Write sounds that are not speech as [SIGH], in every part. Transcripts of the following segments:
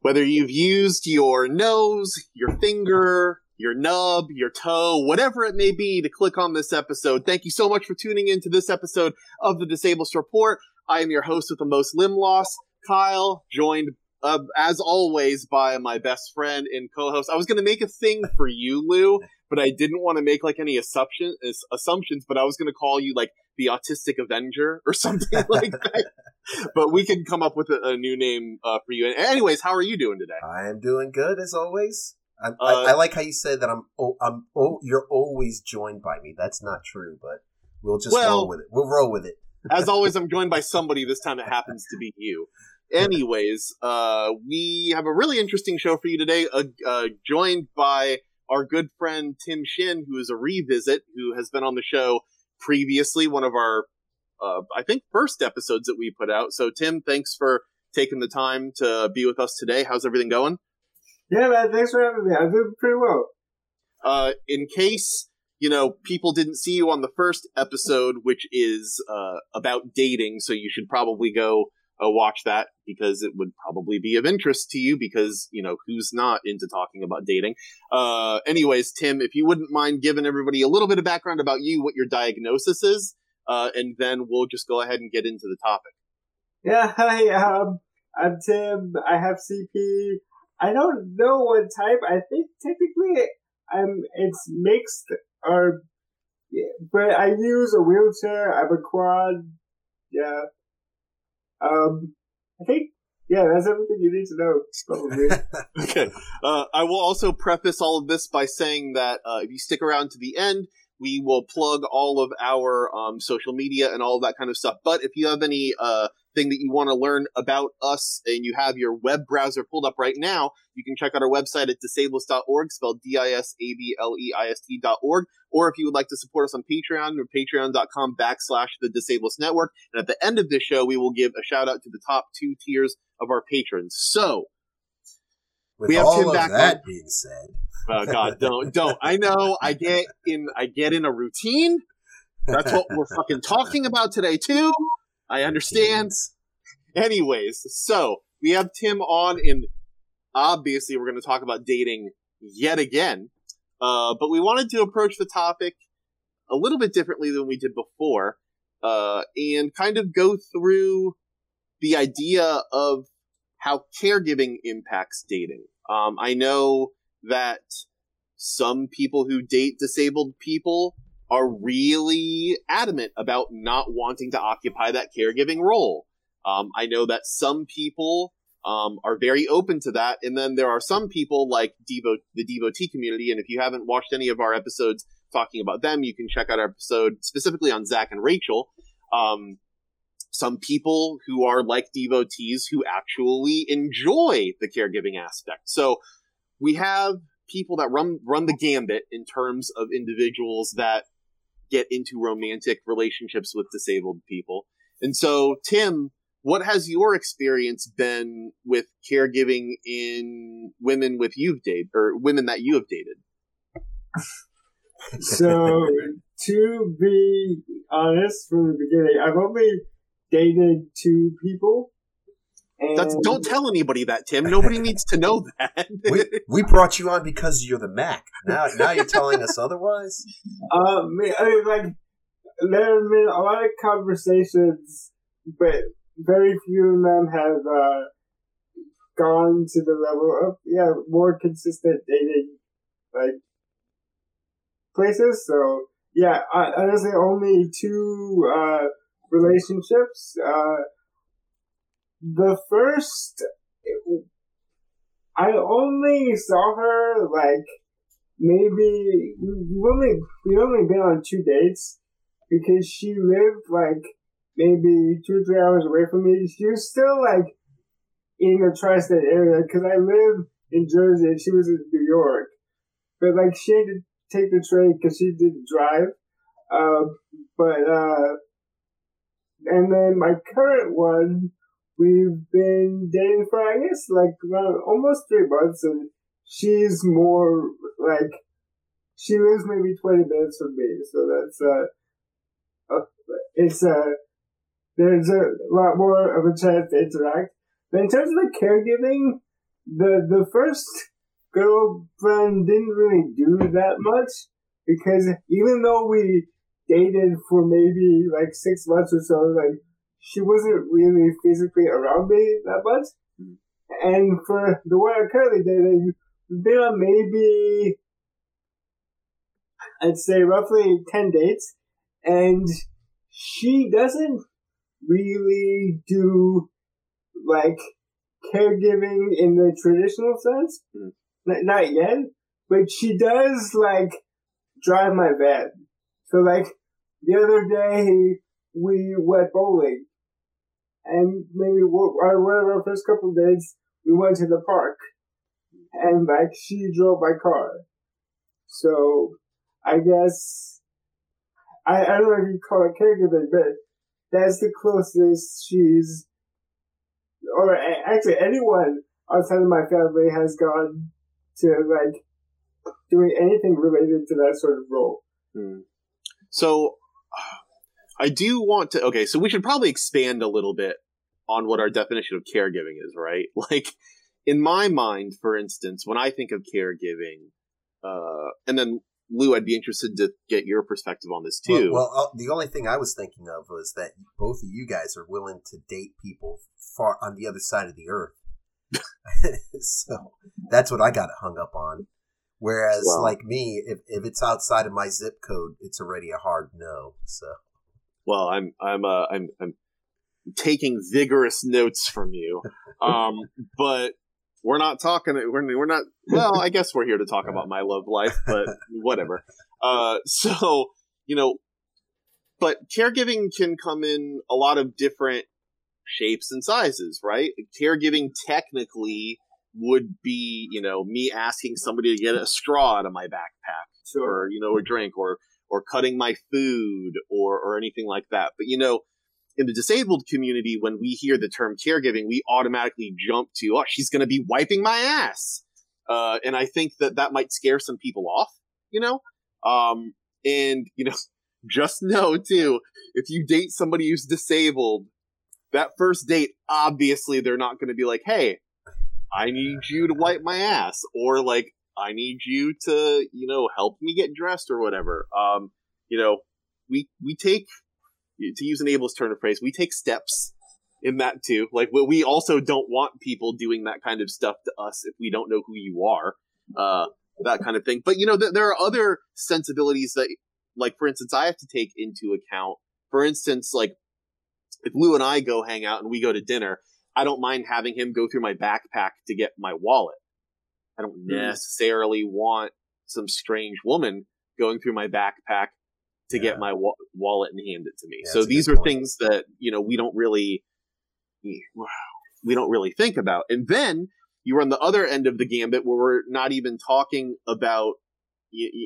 Whether you've used your nose, your finger, your nub, your toe, whatever it may be to click on this episode, thank you so much for tuning in to this episode of the Disabled Report. I am your host with the most limb loss, Kyle, joined uh, as always by my best friend and co-host. I was going to make a thing for you, Lou, but I didn't want to make like any assumption assumptions. But I was going to call you like the Autistic Avenger or [LAUGHS] something like that. But we can come up with a, a new name uh, for you. Anyways, how are you doing today? I am doing good as always. I, uh, I, I, like how you said that I'm. Oh, I'm. Oh, you're always joined by me. That's not true, but we'll just well, roll with it. We'll roll with it. [LAUGHS] as always, I'm joined by somebody. This time, it happens to be you. [LAUGHS] Anyways, uh, we have a really interesting show for you today. Uh, uh, joined by our good friend Tim Shin, who is a revisit, who has been on the show previously, one of our, uh, I think, first episodes that we put out. So, Tim, thanks for taking the time to be with us today. How's everything going? Yeah, man. Thanks for having me. I'm doing pretty well. Uh, in case you know people didn't see you on the first episode, which is uh, about dating, so you should probably go uh, watch that because it would probably be of interest to you because you know who's not into talking about dating? Uh anyways tim if you wouldn't mind giving everybody a little bit of background about you what your diagnosis is uh and then we'll just go ahead and get into the topic. Yeah [LAUGHS] hi um i'm tim. I have cp i don't know what type. I think technically i'm it's mixed or but i use a wheelchair i have a quad yeah um, I think yeah, that's everything you need to know. Probably. [LAUGHS] okay. Uh, I will also preface all of this by saying that uh, if you stick around to the end, we will plug all of our um, social media and all of that kind of stuff. But if you have any uh, thing that you want to learn about us and you have your web browser pulled up right now, you can check out our website at disableist.org, spelled D-I-S-A-B-L-E-I-S-T.org. Or if you would like to support us on Patreon, or patreon.com backslash the Disableist Network. And at the end of this show, we will give a shout out to the top two tiers of our patrons. So, With we have Tim back that on. being said. Oh God, don't, don't. I know. I get in. I get in a routine. That's what we're fucking talking about today too. I understand. Anyways, so we have Tim on, and obviously we're going to talk about dating yet again. Uh, but we wanted to approach the topic a little bit differently than we did before, uh, and kind of go through the idea of how caregiving impacts dating. Um, I know that some people who date disabled people are really adamant about not wanting to occupy that caregiving role. Um, I know that some people um, are very open to that, and then there are some people like Devo, the devotee community. And if you haven't watched any of our episodes talking about them, you can check out our episode specifically on Zach and Rachel. Um, some people who are like devotees who actually enjoy the caregiving aspect. So we have people that run run the gambit in terms of individuals that get into romantic relationships with disabled people. And so, Tim, what has your experience been with caregiving in women with you've dated or women that you have dated? [LAUGHS] so, to be honest from the beginning, I've only dated two people. That's, don't tell anybody that, Tim. Nobody [LAUGHS] needs to know that. we, we brought you on because you're the Mac. Now, now you're telling us otherwise. [LAUGHS] Um, I mean, like there have been a lot of conversations, but very few of them have uh, gone to the level of yeah more consistent dating like places. So yeah, I honestly, only two uh, relationships. Uh, the first, I only saw her like maybe we only we only been on two dates because she lived like maybe two or three hours away from me. She was still like in the tri-state area because I live in Jersey and she was in New York, but like she had to take the train because she didn't drive. Uh, but uh, and then my current one We've been dating for, I guess, like around almost three months, and she's more like, she lives maybe 20 minutes from me, so that's, uh, uh it's, uh, there's a lot more of a chance to interact. But in terms of the caregiving, the the first girlfriend didn't really do that much because even though we dated for maybe like six months or so, like she wasn't really physically around me that much. And for the one I'm currently dating, we've been maybe I'd say roughly ten dates, and she doesn't really do like caregiving in the traditional sense. Mm. N- not yet, but she does like drive my van. So like the other day we went bowling, and maybe our one of our first couple days we went to the park, and like she drove my car. So I guess I I don't know if you call it caregiving, but that's the closest she's, or actually anyone outside of my family has gone to like doing anything related to that sort of role. Hmm. So I do want to. Okay, so we should probably expand a little bit on what our definition of caregiving is, right? [LAUGHS] Like in my mind, for instance, when I think of caregiving, uh, and then Lou, I'd be interested to get your perspective on this too. Well, well uh, the only thing I was thinking of was that both of you guys are willing to date people far on the other side of the earth. [LAUGHS] so that's what I got hung up on. Whereas, like me, if, if it's outside of my zip code, it's already a hard no. So, well, I'm I'm uh, I'm I'm taking vigorous notes from you, [LAUGHS] um, but we're not talking. We're we're not. Well, I guess we're here to talk [LAUGHS] about my love life, but whatever. Uh, so you know, but caregiving can come in a lot of different shapes and sizes, right? Caregiving technically would be, you know, me asking somebody to get a straw out of my backpack, sure. or you know, a drink, or or cutting my food, or or anything like that. But you know, in the disabled community, when we hear the term caregiving, we automatically jump to, oh, she's going to be wiping my ass, uh, and I think that that might scare some people off, you know. Um, and you know, [LAUGHS] just know too, if you date somebody who's disabled, that first date, obviously, they're not going to be like, hey I need you to wipe my ass, or like I need you to, you know, help me get dressed or whatever. Um, you know, we we take to use an ableist turn of phrase, we take steps in that too. Like we also don't want people doing that kind of stuff to us if we don't know who you are, uh, that kind of thing. But you know, th- there are other sensibilities that, like for instance, I have to take into account. For instance, like if Lou and I go hang out and we go to dinner, I don't mind having him go through my backpack to get my wallet. I don't necessarily want some strange woman going through my backpack to yeah. get my wa- wallet and hand it to me. Yeah, so these are point. things that, you know, we don't really we don't really think about. And then you're on the other end of the gambit where we're not even talking about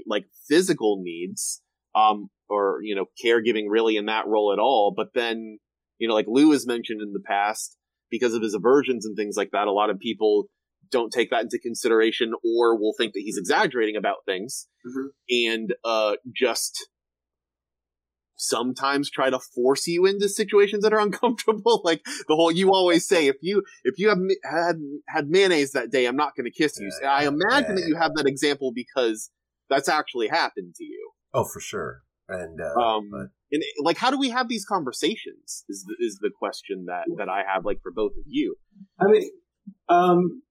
like physical needs um or you know caregiving really in that role at all, but then you know like Lou has mentioned in the past because of his aversions and things like that, a lot of people don't take that into consideration or will think that he's exaggerating about things mm-hmm. and uh, just sometimes try to force you into situations that are [LAUGHS] uncomfortable like the whole you always say if you if you have had had mayonnaise that day i'm not going to kiss you yeah, i imagine yeah, that you have that example because that's actually happened to you oh for sure and uh, um, but... and like, how do we have these conversations? Is the, is the question that that I have, like, for both of you. I mean, um,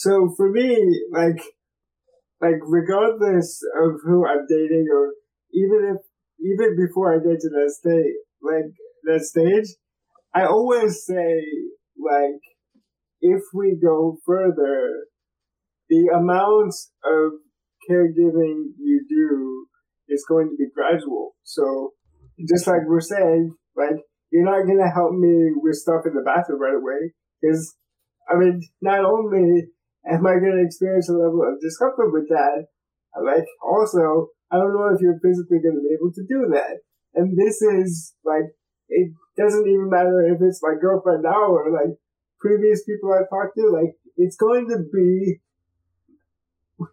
so for me, like, like regardless of who I'm dating, or even if even before I get to that stage, like that stage, I always say like, if we go further, the amount of caregiving you do is going to be gradual. So just like we're saying, like you're not gonna help me with stuff in the bathroom right away because I mean, not only am I gonna experience a level of discomfort with that, like also I don't know if you're physically gonna be able to do that. And this is like it doesn't even matter if it's my girlfriend now or like previous people I've talked to. Like it's going to be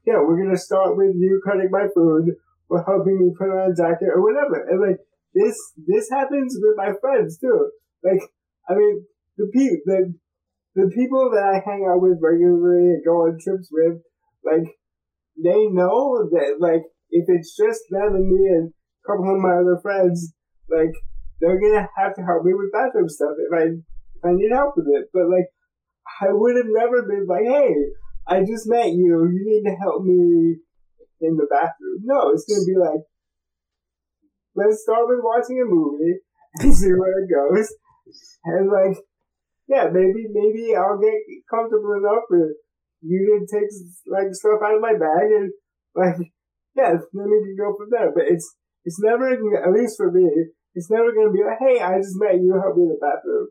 yeah, we're gonna start with you cutting my food or helping me put on a jacket or whatever. And like this, this happens with my friends too. Like, I mean, the people, the, the people that I hang out with regularly and go on trips with, like, they know that, like, if it's just them and me and a couple of my other friends, like, they're gonna have to help me with bathroom stuff if I, if I need help with it. But, like, I would have never been like, hey, I just met you, you need to help me in the bathroom. No, it's gonna be like, let's start with watching a movie and [LAUGHS] see where it goes. And like, yeah, maybe maybe I'll get comfortable enough for you to take like stuff out of my bag and like, [LAUGHS] yeah, then we can go from there. But it's it's never at least for me, it's never gonna be like, hey, I just met you, help me in the bathroom.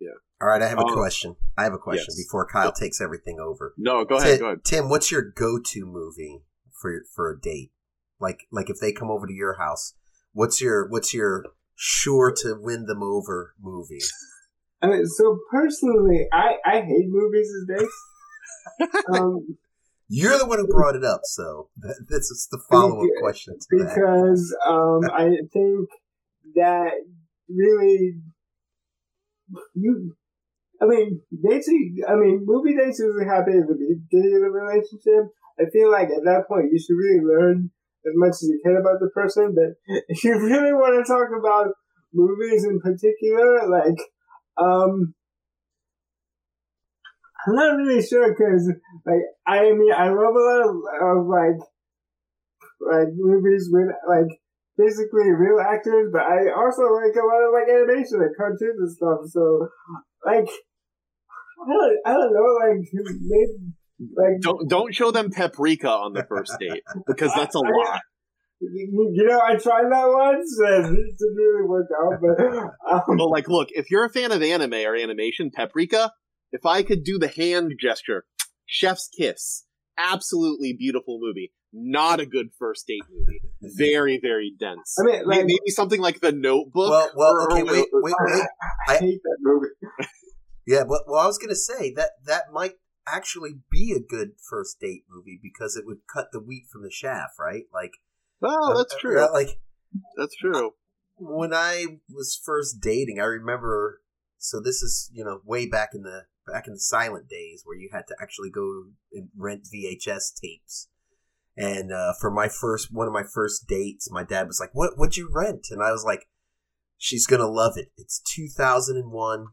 Yeah. All right, I have a Um, question. I have a question yes. before Kyle takes everything over. No, go Ti- ahead. Go ahead. Tim, what's your go-to movie for for a date? Like like if they come over to your house, what's your what's your sure to win them over movie? [LAUGHS] I mean, so personally, I I hate movies these days. [LAUGHS] um, You're the one who brought it up, so that, this is the follow-up question to that. because um, I think that really you. I mean, dates. I mean, movie dates usually happen at the beginning of the relationship. I feel like at that point you should really learn as much as you can about the person. But [LAUGHS] if you really want to talk about movies in particular, like, um, I'm not really sure because, like, I mean, I love a lot of, of like, like movies with like basically real actors, but I also like a lot of like animation and cartoons and stuff. So, like, I don't, I don't know, like, maybe, like, Don't don't show them paprika on the first date because that's a lot. You, you know, I tried that once and it didn't really work out. But um, But like, look, if you're a fan of anime or animation, paprika. If I could do the hand gesture, Chef's Kiss, absolutely beautiful movie. Not a good first date movie. Very very dense. I mean, May- like, maybe something like The Notebook. Well, well, or- okay, or- wait, wait, wait. [LAUGHS] I I- hate that movie. [LAUGHS] Yeah, but well, I was gonna say that that might actually be a good first date movie because it would cut the wheat from the chaff, right? Like, Oh, that's uh, true. Like That's true. when I was first dating, I remember. So this is you know way back in the back in the silent days where you had to actually go and rent VHS tapes. And uh, for my first one of my first dates, my dad was like, "What what'd you rent?" And I was like, "She's gonna love it. It's 2001."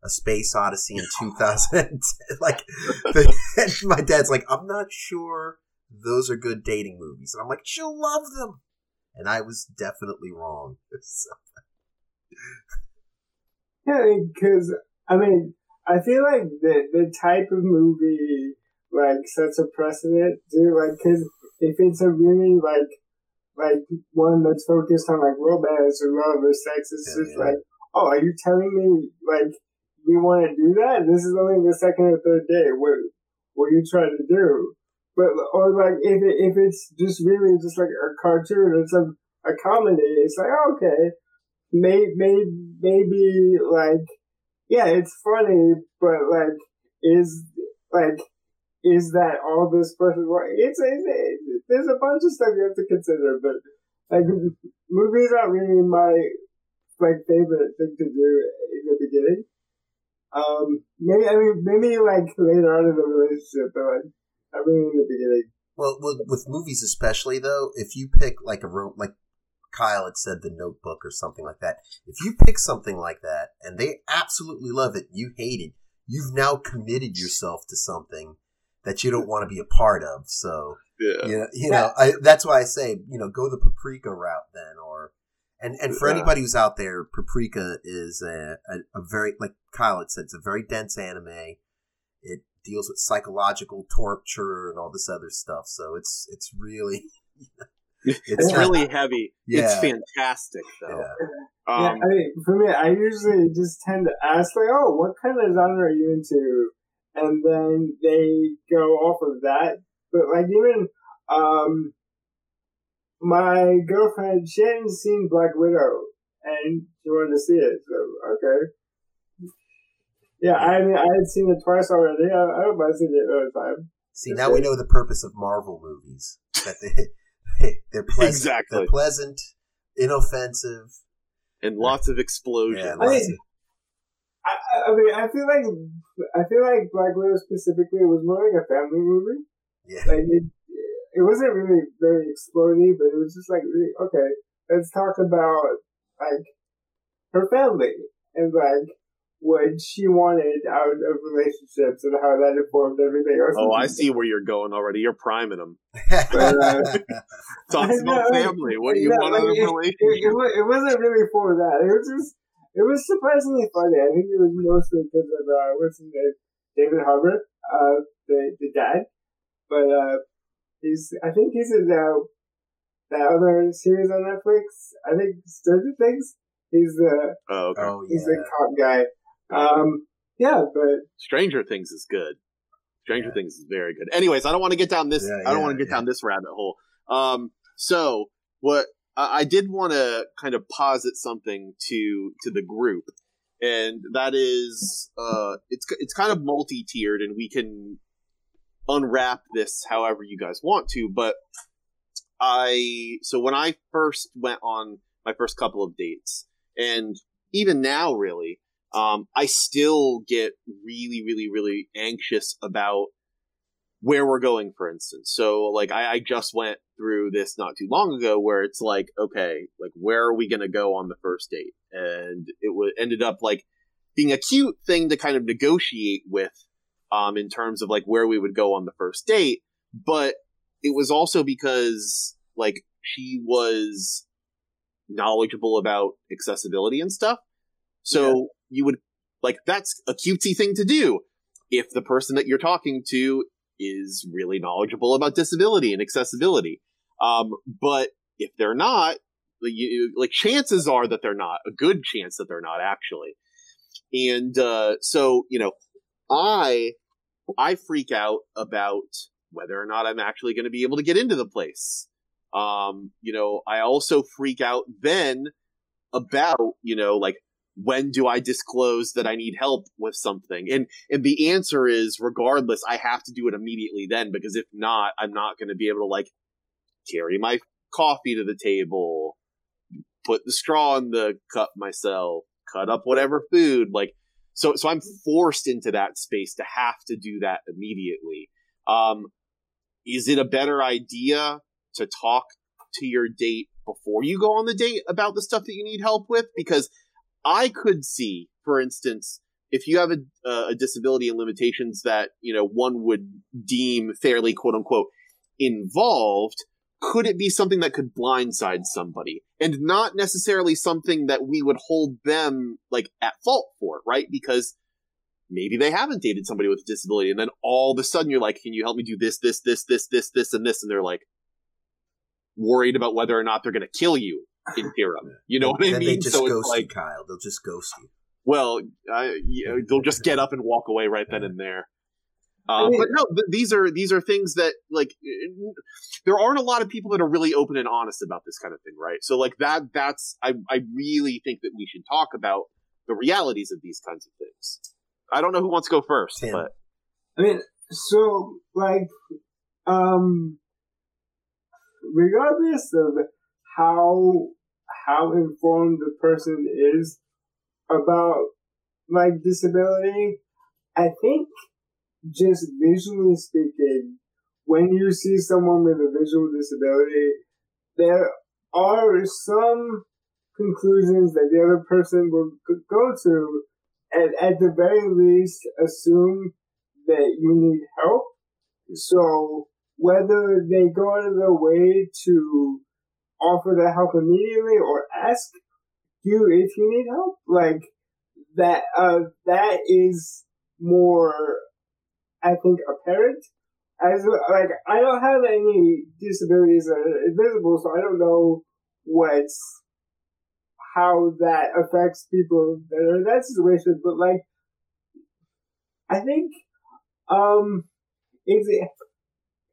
A Space Odyssey in [LAUGHS] 2010. like, the, [LAUGHS] my dad's like, I'm not sure those are good dating movies. And I'm like, she'll love them. And I was definitely wrong. [LAUGHS] So- Yeah, because I mean, I feel like the the type of movie like sets a precedent too. Like, because if it's a really like like one that's focused on like romance or love or sex, it's Yeah, just yeah. like, oh, are you telling me like you want to do that? This is only the second or third day. What what are you trying to do? But or like if it, if it's just really just like a cartoon or some a comedy, it's like okay, may, may, maybe like yeah, it's funny, but like is like is that all this person It's, it's, it's there's a bunch of stuff you have to consider, but like movies aren't really my like favorite thing to do in the beginning. Um, maybe I mean maybe like later on in the relationship, but like not really in the beginning. well, with, with movies especially though, if you pick like a room, like Kyle had said, The Notebook or something like that. If you pick something like that and they absolutely love it, you hate it, you've now committed yourself to something that you don't want to be a part of. So Yeah. you know, you know I, that's why I say, you know, go the paprika route then, or and and for Yeah. anybody who's out there, paprika is a, a, a very like Kyle had said, it's a very dense anime. It deals with psychological torture and all this other stuff, so it's it's really [LAUGHS] It's not- really heavy. It's fantastic though. yeah. yeah, Um, I mean, for me, I usually just tend to ask like, "Oh, what kind of genre are you into?" And then they go off of that. But like even um, my girlfriend, she hadn't seen Black Widow, and she wanted to see it. So okay, yeah, I mean, I had seen it twice already. I, I don't mind seeing it another time. See, now we know the purpose of Marvel movies. That they they're pleasant, Exactly. they're pleasant, inoffensive. and lots of explosions. Yeah, I lots mean, I, I mean, I feel like I feel like Black Widow specifically was more like a family movie. Yeah. Like it, it wasn't really very exploding, but it was just like really okay. Let's talk about like her family and like what she wanted out of relationships and how that informed everything else. Oh, I see where you're going already. You're priming them. But, uh, [LAUGHS] Talks I know, about family. What do you Yeah, want like, out of a it, relationship? it, it, it wasn't really for that. It was just, it was surprisingly funny. I think it was mostly because of, uh, what's his name? David Harbour, uh, the, the dad. But, uh, he's, I think he's in uh, that other series on Netflix. I think Stranger Things. He's the, Oh, okay. oh he's the cop guy. Um, yeah, but, Stranger Things is good. Stranger Things is very good. Anyways, I don't want to get down this. Yeah, I don't want to get yeah. down this rabbit hole. Um, so what I, I did want to kind of posit something to to the group, and that is, uh, it's it's kind of multi tiered, and we can unwrap this however you guys want to. But I so when I first went on my first couple of dates, and even now, really, um, I still get really, really, really anxious about where we're going, for instance. So, like, I, I just went through this not too long ago where it's like, okay, like, where are we going to go on the first date? And it w- ended up, like, being a cute thing to kind of negotiate with um, in terms of, like, where we would go on the first date. But it was also because, like, she was knowledgeable about accessibility and stuff. So you would like that's a cutesy thing to do if the person that you're talking to is really knowledgeable about disability and accessibility. Um, but if they're not, you, like chances are that they're not a good chance that they're not actually. And uh, so you know, I I freak out about whether or not I'm actually going to be able to get into the place. Um, you know, I also freak out then about you know like when do I disclose that I need help with something? And and the answer is regardless, I have to do it immediately then because if not, I'm not going to be able to like carry my coffee to the table, put the straw in the cup myself, cut up whatever food like so so I'm forced into that space to have to do that immediately. Um is it a better idea to talk to your date before you go on the date about the stuff that you need help with because I could see, for instance, if you have a, a disability and limitations that you know one would deem fairly quote unquote involved, could it be something that could blindside somebody and not necessarily something that we would hold them like at fault for, right? Because maybe they haven't dated somebody with a disability and then all of a sudden you're like, can you help me do this, this, this, this, this, this, and this? And they're like worried about whether or not they're going to kill you in Theorem. You know what and I mean? They just so it's ghost like, you, Kyle. They'll just ghost you. well, I, you know, they'll just get up and walk away right then and there. Uh, I mean- but no, th- these are these are things that like there aren't a lot of people that are really open and honest about this kind of thing, right? So like that that's I I really think that we should talk about the realities of these kinds of things. I don't know who wants to go first, Tim. but I mean, so like, um, regardless of how how informed the person is about like disability, I think just visually speaking, when you see someone with a visual disability, there are some conclusions that the other person will go to, and at the very least, assume that you need help. So whether they go out of their way to offer the help immediately or ask you if you need help, like that, uh, that is more, I think, apparent. As like, I don't have any disabilities that are invisible, so I don't know what's how that affects people that are in that situation. But like, I think, um, it's it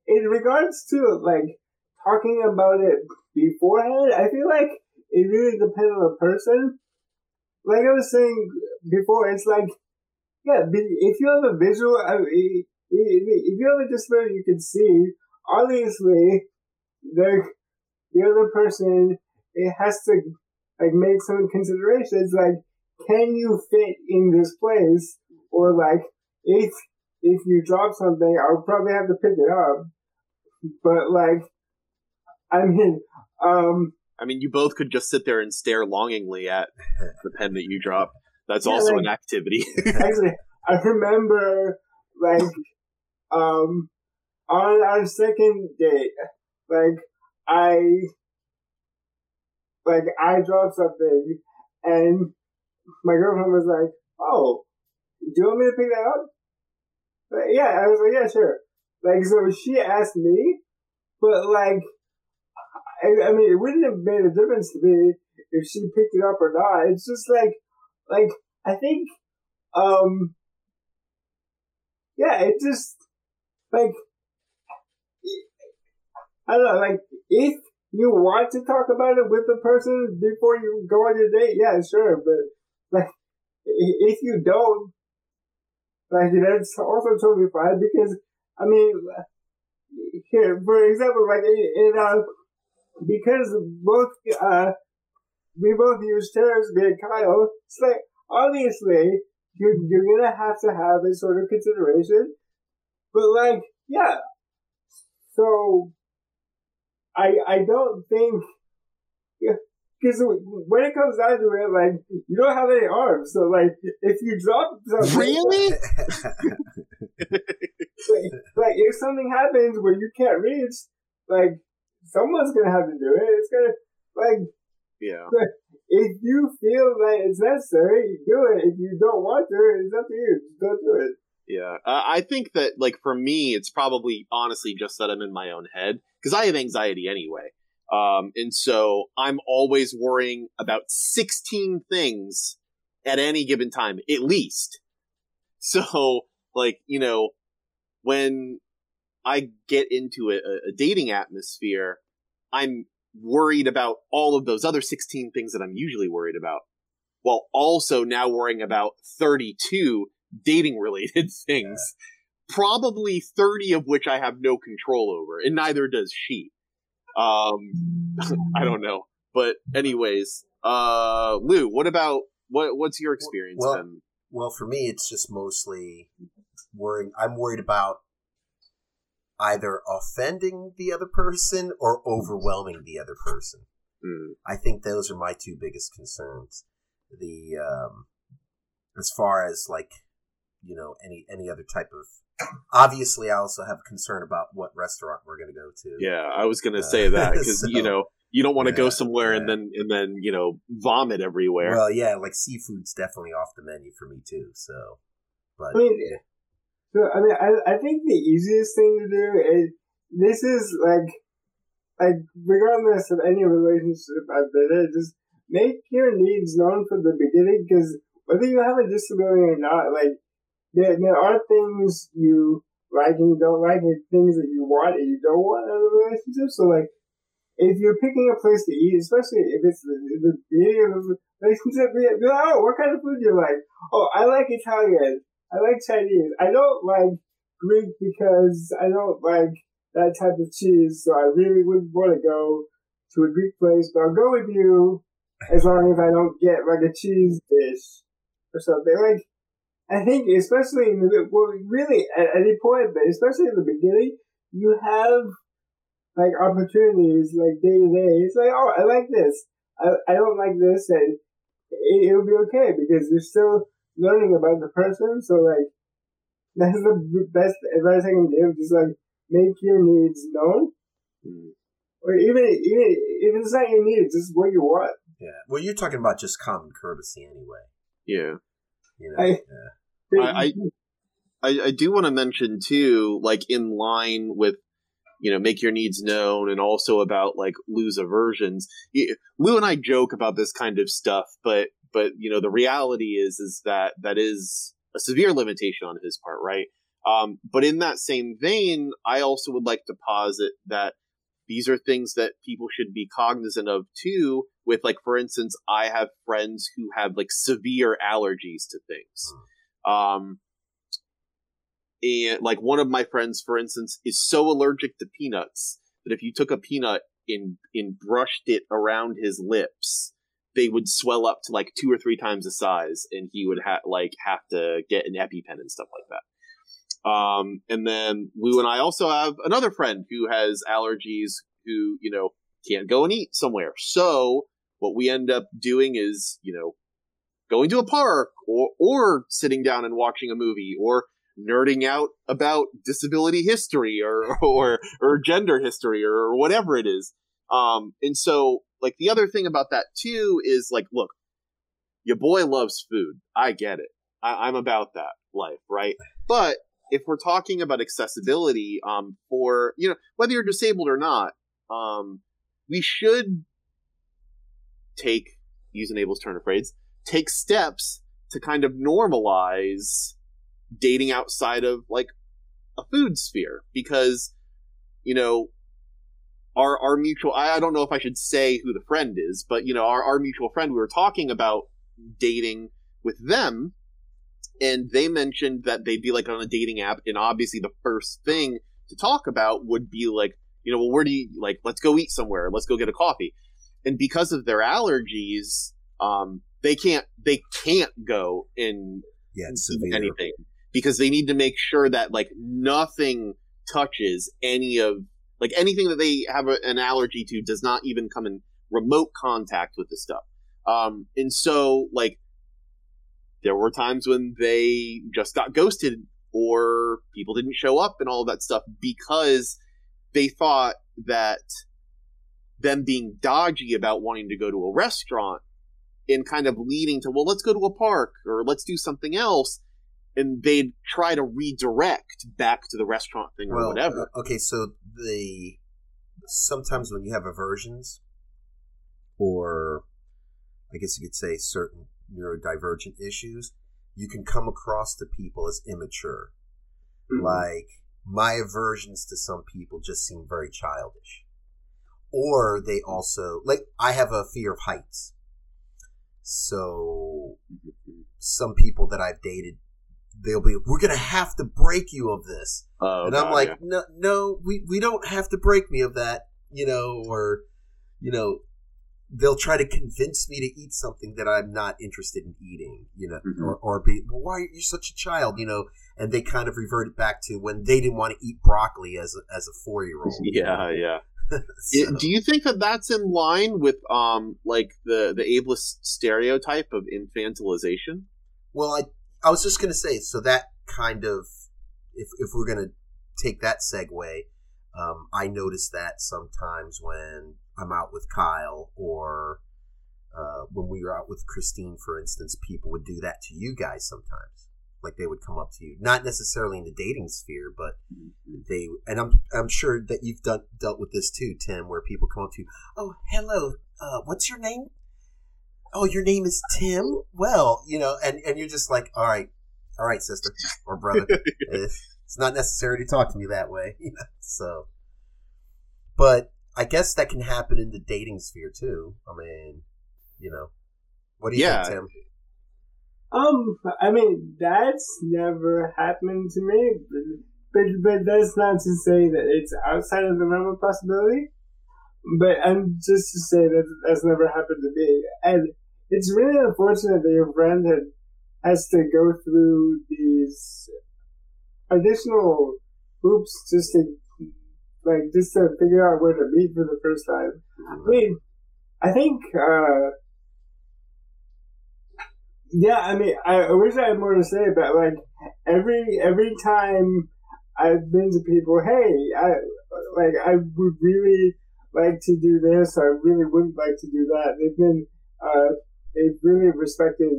in regards to like talking about it beforehand. I feel like it really depends on the person. Like I was saying before, it's like, yeah, if you have a visual, I mean, if you have a disability you can see, obviously, the the other person it has to like make some considerations. Like can you fit in this place? Or like, if if you drop something, I'll probably have to pick it up. But like, I mean, um, I mean, you both could just sit there and stare longingly at [LAUGHS] the pen that you drop. That's Yeah, also like- an activity. [LAUGHS] actually, I remember like um on our second date, like I like I dropped something and my girlfriend was like, "Oh, do you want me to pick that up?" Like, yeah, I was like, "Yeah, sure." Like, so she asked me, but like, I, I mean, it wouldn't have made a difference to me if she picked it up or not. It's just like, like I think um, yeah, it just like I don't know, like if you want to talk about it with the person before you go on your date, yeah, sure, but like if you don't, like that's also totally fine because I mean, here for example, like in, in uh, because both uh we both use terms, me and Kyle, it's like obviously you're you're gonna have to have a sort of consideration. But like, yeah. So I I don't think because when it comes down to it, like you don't have any arms, so like if you drop something, really? [LAUGHS] [LAUGHS] like, like if something happens where you can't reach, like someone's gonna have to do it. It's gonna like Yeah. [LAUGHS] if you feel that it's necessary, do it. If you don't want to, it's up to you. Just don't do it. Yeah, uh, I think that like for me, it's probably honestly just that I'm in my own head because I have anxiety anyway, um, and so I'm always worrying about 16 things at any given time, at least. [LAUGHS] So, like you know, when I get into a, a dating atmosphere, I'm worried about all of those other 16 things that I'm usually worried about, while also now worrying about 32 dating related [LAUGHS] things. Probably 30 of which I have no control over, and neither does she. Um, [LAUGHS] I don't know. But anyways, uh, Lou, what about, what, what's your experience Well- then? Well, for me, it's just mostly worrying. I'm worried about either offending the other person or overwhelming the other person. Hmm. I think those are my two biggest concerns. The um, as far as like you know any any other type of obviously I also have a concern about what restaurant we're going to go to. Yeah, I was gonna Uh, say that [LAUGHS] because so- you know you don't want to go Yeah, somewhere and then and then you know vomit everywhere. Well, yeah, like seafood's definitely off the menu for me too. So, but I mean, yeah. So I mean, I I think the easiest thing to do is this is like like regardless of any relationship I've been in, just make your needs known from the beginning because whether you have a disability or not, like there there are things you like and you don't like, and things that you want and you don't want in a relationship. So like. If you're picking a place to eat, especially if it's the, the beginning of the relationship, be like, oh, what kind of food do you like? Oh, I like Italian. I like Chinese. I don't like Greek because I don't like that type of cheese, so I really wouldn't want to go to a Greek place, but I'll go with you as long as I don't get like a cheese dish or something. Like, I think especially in the, well, really at any point, but especially in the beginning, you have like opportunities like day to day. It's like, oh, I like this. I, I don't like this and it, it'll be okay because you're still learning about the person. So like, [LAUGHS] that's the best advice I can give. Just like make your needs known, Hmm. or even even if it's not your needs, just what you want. yeah. Well, you're talking about just common courtesy anyway. Yeah. You know. I- yeah. I- I, I do want to mention too, like in line with, you know, make your needs known and also about like Lou's aversions. Lou and I joke about this kind of stuff, but but you know the reality is is that that is a severe limitation on his part, right? Um, but in that same vein, I also would like to posit that these are things that people should be cognizant of too. With like, for instance, I have friends who have like severe allergies to things. Um, and like one of my friends, for instance, is so allergic to peanuts that if you took a peanut and and brushed it around his lips, they would swell up to like two or three times the size, and he would like have to get an EpiPen and stuff like that. Um, and then Lou and I also have another friend who has allergies, who you know can't go and eat somewhere. So what we end up doing is you know going to a park or or sitting down and watching a movie or nerding out about disability history or [LAUGHS] or or gender history or whatever it is. Um, and so like the other thing about that too is like, look, your boy loves food. I get it. I, I'm about that life, right? But if we're talking about accessibility, um, for you know whether you're disabled or not, um, we should take use enables turn of phrase, take steps to kind of normalize dating outside of like a food sphere because you know our our mutual I, I don't know if I should say who the friend is, but you know, our, our mutual friend, we were talking about dating with them, and they mentioned that they'd be like on a dating app, and obviously the first thing to talk about would be like, you know, well, where do you like? Let's go eat somewhere. Let's go get a coffee. And because of their allergies, um, they can't they can't go in Yeah, it's eat severe. anything because they need to make sure that like nothing touches any of like anything that they have a, an allergy to does not even come in remote contact with the stuff. Um, and so like there were times when they just got ghosted or people didn't show up and all of that stuff because they thought that them being dodgy about wanting to go to a restaurant and kind of leading to well let's go to a park or let's do something else and they'd try to redirect back to the restaurant thing or Well, whatever uh, okay, so the sometimes when you have aversions, or I guess you could say certain neurodivergent issues, you can come across to people as immature. Like my aversions to some people just seem very childish, or they also like I have a fear of heights. So some people that I've dated, they'll be, we're gonna have to break you of this Oh, and I'm God, like, yeah. no, no, we, we don't have to break me of that, you know, or, you know, they'll try to convince me to eat something that I'm not interested in eating, you know, Mhm. or, or be, well, why are you such a child, you know, and they kind of revert it back to when they didn't want to eat broccoli as a, as a four year old. yeah, yeah. [LAUGHS] It- do you think that that's in line with um like the the ableist stereotype of infantilization? Well, I I was just gonna say, so that kind of if if we're gonna take that segue, um, I notice that sometimes when I'm out with Kyle or uh, when we were out with Christine, for instance, people would do that to you guys sometimes. Like they would come up to you, not necessarily in the dating sphere, but they and I'm I'm sure that you've done dealt with this too, Tim, where people come up to you, oh hello, uh, what's your name? Oh, your name is Tim. Well, you know, and and you're just like, all right, all right, sister or brother. [LAUGHS] it's it's not necessary to talk to me that way, [LAUGHS] you know. So, but I guess that can happen in the dating sphere too. I mean, you know, what do you Yeah. think, Tim? Um, I mean, that's never happened to me, but, but, but that's not to say that it's outside of the realm of possibility. But I'm just to say that that's never happened to me. And it's really unfortunate that your friend had, has to go through these additional hoops just to, like, just to figure out where to meet for the first time. I mean, I think, uh, yeah, I mean, I, wish I had more to say, but like every every time I've been to people, hey, I like I would really like to do this, or I really wouldn't like to do that. They've been, uh, they've really respected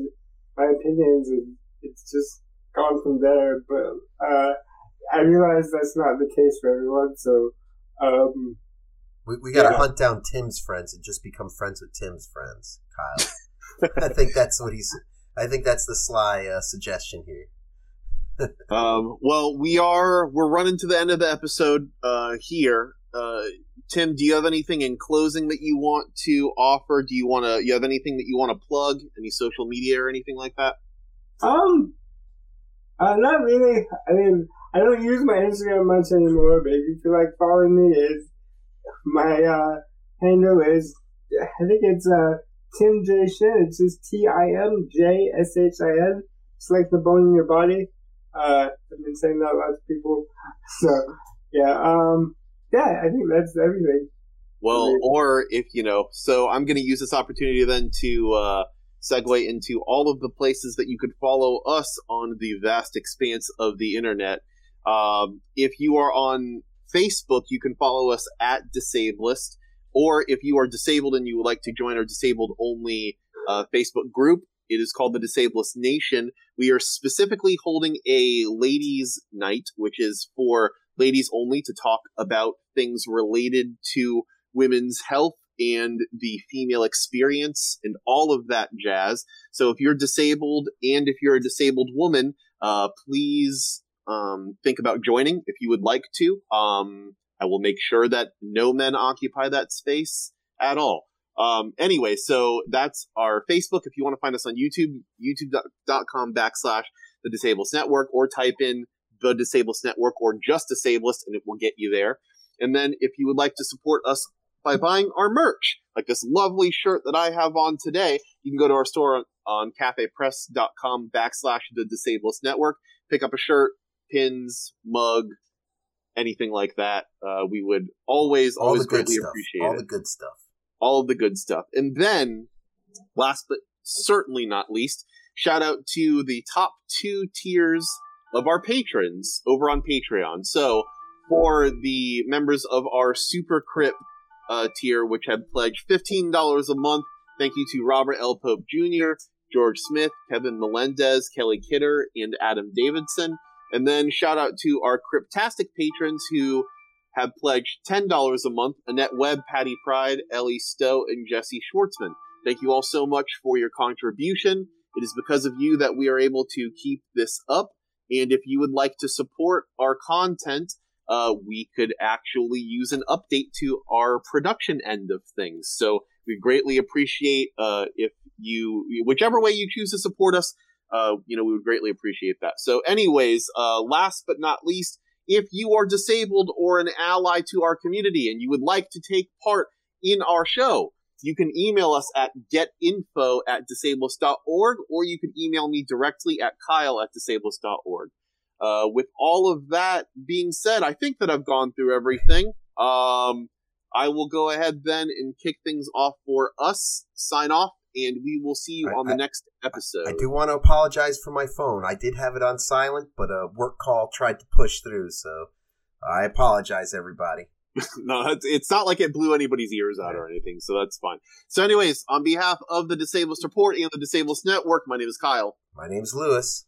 my opinions, and it's just gone from there. But uh, I realize that's not the case for everyone, so um, We, we got to Yeah. hunt down Tim's friends and just become friends with Tim's friends, Kyle. I think that's what he's. I think that's the sly uh, suggestion here. [LAUGHS] Um, well, we are we're running to the end of the episode uh, here. Uh, Tim, do you have anything in closing that you want to offer? Do you want to? You have anything that you want to plug? Any social media or anything like that? Um, uh, not really. I mean, I don't use my Instagram much anymore, but if you feel like following me, is my uh, handle is I think it's uh, Tim J Shin. It's just T I M J S H I N. It's like the bone in your body. Uh, I've been saying that a lot to people. [LAUGHS] So yeah, um, yeah, I think that's everything. Well, or if you know, so I'm going to use this opportunity then to uh, segue into all of the places that you could follow us on the vast expanse of the internet. Um, if you are on Facebook, you can follow us at Disableist, or if you are disabled and you would like to join our disabled only uh, Facebook group, it is called the Disableist Nation. We are specifically holding a ladies' night, which is for ladies only to talk about things related to women's health and the female experience and all of that jazz. So if you're disabled and if you're a disabled woman, uh, please um, think about joining if you would like to. Um, I will make sure that no men occupy that space at all. Um, anyway, so that's our Facebook. If you want to find us on YouTube, youtube.com backslash the Disableist Network, or type in the Disableist Network or just Disableist, and it will get you there. And then if you would like to support us by buying our merch, like this lovely shirt that I have on today, you can go to our store on, on cafepress.com backslash the Disableist Network, pick up a shirt, pins, mug, anything like that. Uh, we would always, All always the good greatly stuff. appreciate All it the good stuff. all of the good stuff. And then, last but certainly not least, shout out to the top two tiers of our patrons over on Patreon. So, for the members of our Super Crip uh, tier, which have pledged $15 a month, thank you to Robert L. Pope Jr., George Smith, Kevin Melendez, Kelly Kidder, and Adam Davidson. And then shout out to our Criptastic patrons who have pledged $10 a month Annette Webb, Patty Pride, Ellie Stowe, and Jesse Schwartzman. Thank you all so much for your contribution. It is because of you that we are able to keep this up. And if you would like to support our content, uh, we could actually use an update to our production end of things. So we greatly appreciate uh, if you, whichever way you choose to support us, uh, you know, we would greatly appreciate that. So, anyways, uh, last but not least, if you are disabled or an ally to our community and you would like to take part in our show, you can email us at getinfo at disableist.org or you can email me directly at kyle at disableist.org. Uh, with all of that being said, I think that I've gone through everything. Um, I will go ahead then and kick things off for us, sign off, and we will see you I- on the I- next episode. I do want to apologize for my phone. I did have it on silent, but a work call tried to push through, so I apologize, everybody. [LAUGHS] no, it's, it's not like it blew anybody's ears out or anything, so that's fine. So, anyways, on behalf of the Disabled Support and the Disableist Network, my name is Kyle. My name's Lewis.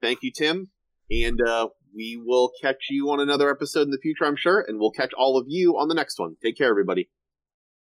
Thank you, Tim, and uh, we will catch you on another episode in the future, I'm sure, and we'll catch all of you on the next one. Take care, everybody.